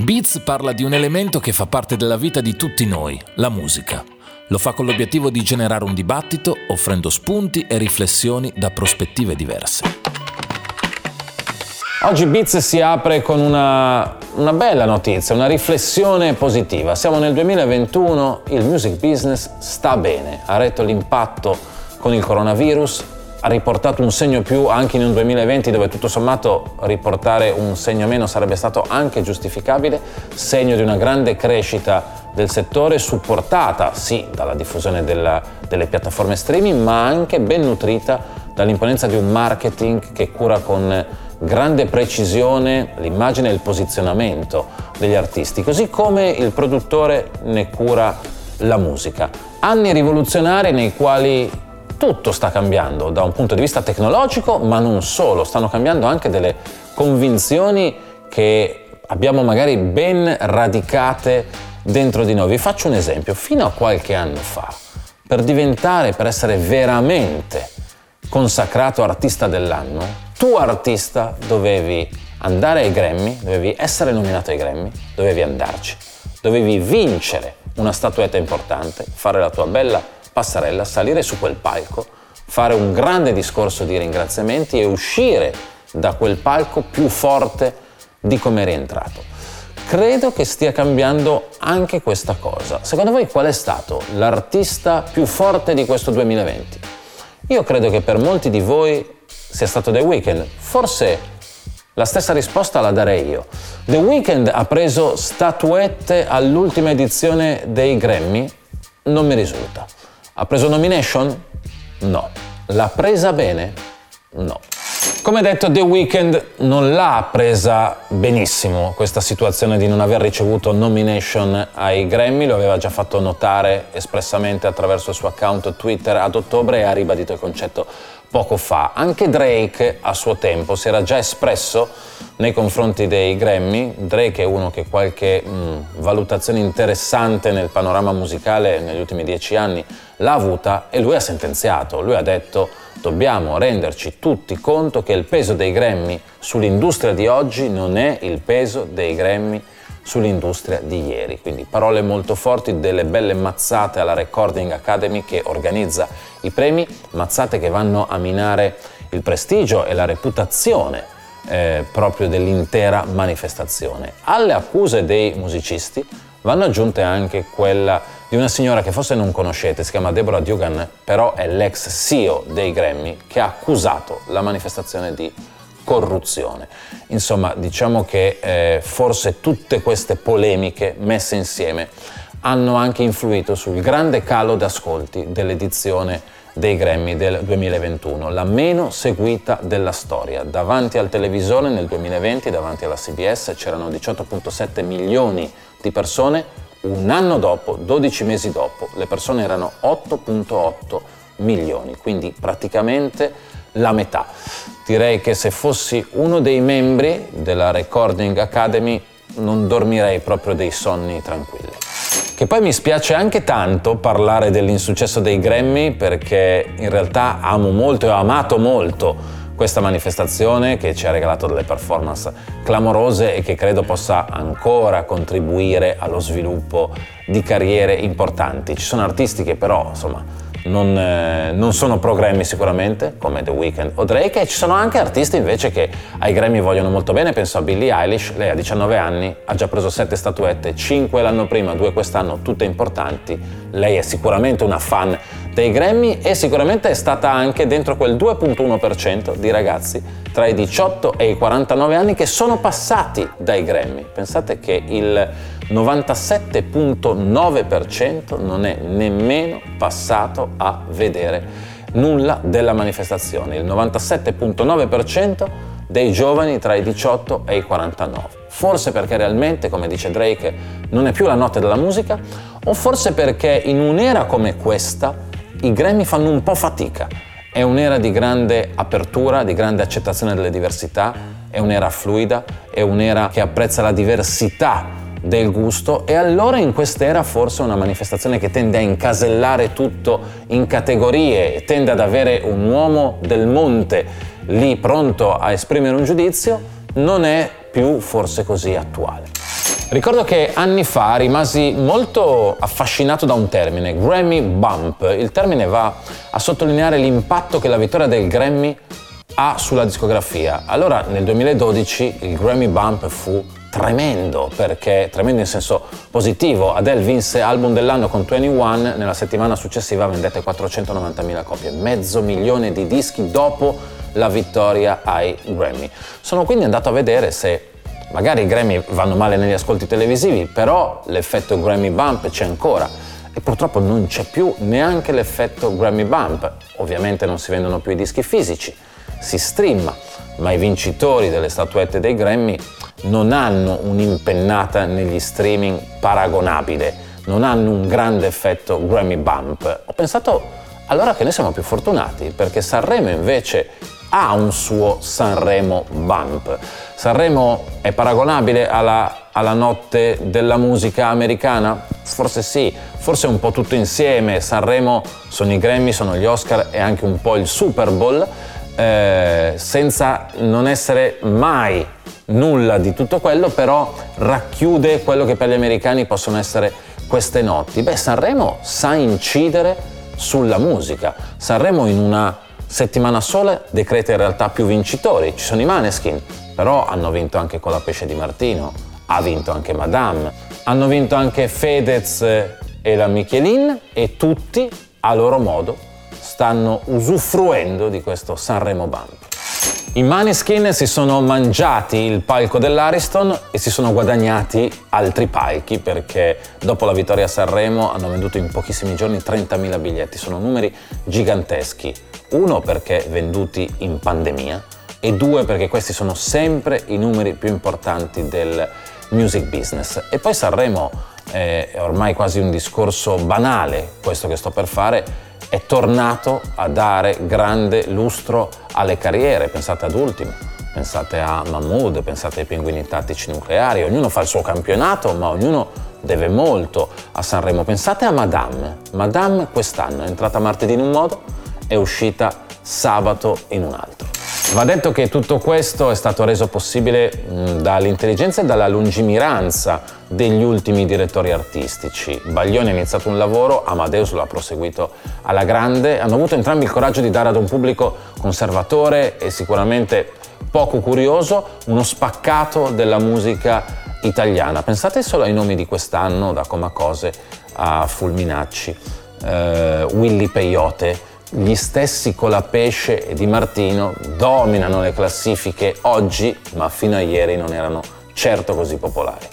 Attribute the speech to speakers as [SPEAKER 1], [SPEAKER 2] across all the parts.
[SPEAKER 1] Beats parla di un elemento che fa parte della vita di tutti noi, la musica. Lo fa con l'obiettivo di generare un dibattito, offrendo spunti e riflessioni da prospettive diverse.
[SPEAKER 2] Oggi Beats si apre con una, una, bella notizia, una riflessione positiva. Siamo nel 2021, il music business sta bene, ha retto l'impatto con il coronavirus, ha riportato un segno più anche in un 2020 dove tutto sommato riportare un segno meno sarebbe stato anche giustificabile, segno di una grande crescita del settore supportata sì dalla diffusione della, delle piattaforme streaming ma anche ben nutrita dall'imponenza di un marketing che cura con grande precisione l'immagine e il posizionamento degli artisti, così come il produttore ne cura la musica. Anni rivoluzionari nei quali tutto sta cambiando da un punto di vista tecnologico, ma non solo, stanno cambiando anche delle convinzioni che abbiamo magari ben radicate dentro di noi. Vi faccio un esempio, fino a qualche anno fa, per diventare, per essere veramente consacrato artista dell'anno, tu artista dovevi andare ai Grammy, dovevi essere nominato ai Grammy, dovevi andarci, dovevi vincere una statuetta importante, fare la tua bella passerella, salire su quel palco, fare un grande discorso di ringraziamenti e uscire da quel palco più forte di come è rientrato. Credo che stia cambiando anche questa cosa. Secondo voi qual è stato l'artista più forte di questo 2020? Io credo che per molti di voi sia stato The Weeknd. Forse la stessa risposta la darei io. The Weeknd ha preso statuette all'ultima edizione dei Grammy? Non mi risulta. Ha preso nomination? No. L'ha presa bene? No. Come detto, The Weeknd non l'ha presa benissimo questa situazione di non aver ricevuto nomination ai Grammy, lo aveva già fatto notare espressamente attraverso il suo account Twitter ad ottobre e ha ribadito il concetto poco fa. Anche Drake a suo tempo si era già espresso nei confronti dei Grammy. Drake è uno che qualche mh, mm, valutazione interessante nel panorama musicale negli ultimi dieci anni l'ha avuta e lui ha sentenziato. Lui ha detto dobbiamo renderci tutti conto che il peso dei Grammy sull'industria di oggi non è il peso dei Grammy sull'industria di ieri. Quindi parole molto forti, delle belle mazzate alla Recording Academy che organizza i premi, mazzate che vanno a minare il prestigio e la reputazione eh, proprio dell'intera manifestazione. Alle accuse dei musicisti vanno aggiunte anche quella di una signora che forse non conoscete, si chiama Deborah Dugan, però è l'ex CEO dei Grammy, che ha accusato la manifestazione di corruzione. Insomma, diciamo che eh, forse tutte queste polemiche messe insieme hanno anche influito sul grande calo d'ascolti dell'edizione dei Grammy del 2021, la meno seguita della storia. Davanti al televisore nel 2020, davanti alla CBS, c'erano 18.7 milioni di persone, un anno dopo, 12 mesi dopo, le persone erano 8.8 milioni, quindi praticamente la metà. Direi che se fossi uno dei membri della Recording Academy non dormirei proprio dei sonni tranquilli. Che poi mi spiace anche tanto parlare dell'insuccesso dei Grammy perché in realtà amo molto e ho amato molto questa manifestazione che ci ha regalato delle performance clamorose e che credo possa ancora contribuire allo sviluppo di carriere importanti. Ci sono artisti che però, insomma, non, eh, non, sono pro Grammy sicuramente, come The Weeknd o Drake, e ci sono anche artisti invece che ai Grammy vogliono molto bene, penso a Billie Eilish, lei ha 19 anni, ha già preso 7 statuette, 5 l'anno prima, 2 quest'anno, tutte importanti, lei è sicuramente una fan dei Grammy e sicuramente è stata anche dentro quel 2.1% di ragazzi tra i 18 e i 49 anni che sono passati dai Grammy. Pensate che il 97.9% non è nemmeno passato a vedere nulla della manifestazione, il 97.9% dei giovani tra i 18 e i 49. Forse perché realmente, come dice Drake, non è più la notte della musica, o forse perché in un'era come questa i Grammy fanno un po' fatica. È un'era di grande apertura, di grande accettazione delle diversità, è un'era fluida, è un'era che apprezza la diversità del gusto e allora in quest'era forse una manifestazione che tende a incasellare tutto in categorie tende ad avere un uomo del monte lì pronto a esprimere un giudizio non è più forse così attuale. Ricordo che anni fa rimasi molto affascinato da un termine, Grammy Bump. Il termine va a sottolineare l'impatto che la vittoria del Grammy ha sulla discografia. Allora nel 2012 il Grammy Bump fu tremendo, perché tremendo in senso positivo. Adele vinse album dell'anno con 21, nella settimana successiva vendette 490.000 copie, mezzo milione di dischi dopo la vittoria ai Grammy. Sono quindi andato a vedere se magari i Grammy vanno male negli ascolti televisivi, però l'effetto Grammy Bump c'è ancora e purtroppo non c'è più neanche l'effetto Grammy Bump. Ovviamente non si vendono più i dischi fisici, si streama, ma i vincitori delle statuette dei Grammy non hanno un'impennata negli streaming paragonabile, non hanno un grande effetto Grammy Bump. Ho pensato allora che noi siamo più fortunati perché Sanremo invece ha un suo Sanremo Bump. Sanremo è paragonabile alla, alla, notte della musica americana? Forse sì, forse un po' tutto insieme. Sanremo sono i Grammy, sono gli Oscar e anche un po' il Super Bowl, eh, senza non essere mai nulla di tutto quello, però racchiude quello che per gli americani possono essere queste notti. Beh, Sanremo sa incidere sulla musica. Sanremo in una settimana sola decreta in realtà più vincitori. Ci sono i Maneskin, però hanno vinto anche con la pesce di Martino, ha vinto anche Madame, hanno vinto anche Fedez e la Michelin e tutti a loro modo stanno usufruendo di questo Sanremo Bump. I Maneskin si sono mangiati il palco dell'Ariston e si sono guadagnati altri palchi perché dopo la vittoria a Sanremo hanno venduto in pochissimi giorni 30.000 biglietti, sono numeri giganteschi. Uno perché venduti in pandemia e due perché questi sono sempre i numeri più importanti del music business. E poi Sanremo è ormai quasi un discorso banale, questo che sto per fare, è tornato a dare grande lustro alle carriere, pensate ad Ultimo, pensate a Mahmood, pensate ai pinguini tattici nucleari, ognuno fa il suo campionato, ma ognuno deve molto a Sanremo. Pensate a Madame, Madame quest'anno è entrata martedì in un modo, è uscita sabato in un altro. Va detto che tutto questo è stato reso possibile dall'intelligenza e dalla lungimiranza degli ultimi direttori artistici. Baglioni ha iniziato un lavoro, Amadeus lo ha proseguito alla grande, hanno avuto entrambi il coraggio di dare ad un pubblico conservatore e sicuramente poco curioso uno spaccato della musica italiana. Pensate solo ai nomi di quest'anno, da Comacose a Fulminacci, eh, Willy Peyote, gli stessi Colapesce e Di Martino dominano le classifiche oggi, ma fino a ieri non erano certo così popolari.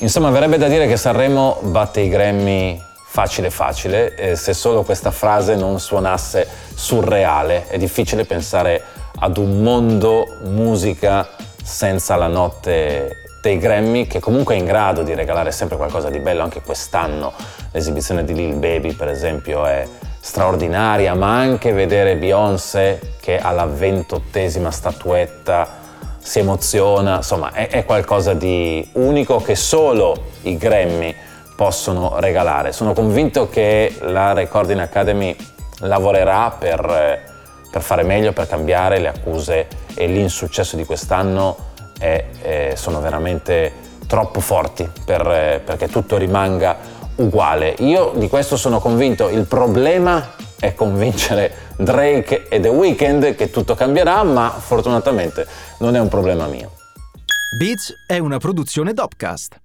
[SPEAKER 2] Insomma, verrebbe da dire che Sanremo batte i Grammy facile facile, eh, se solo questa frase non suonasse surreale. È difficile pensare ad un mondo musica senza la notte dei Grammy, che comunque è in grado di regalare sempre qualcosa di bello anche quest'anno. L'esibizione di Lil Baby, per esempio, è straordinaria, ma anche vedere Beyoncé che alla ventottesima statuetta si emoziona, insomma è, è, qualcosa di unico che solo i Grammy possono regalare. Sono convinto che la Recording Academy lavorerà per, per fare meglio, per cambiare le accuse e l'insuccesso di quest'anno è, è, sono veramente troppo forti per, perché tutto rimanga uguale. Io di questo sono convinto, il problema è convincere Drake e The Weeknd che tutto cambierà, ma fortunatamente non è un problema mio.
[SPEAKER 3] Beats è una produzione Dopcast.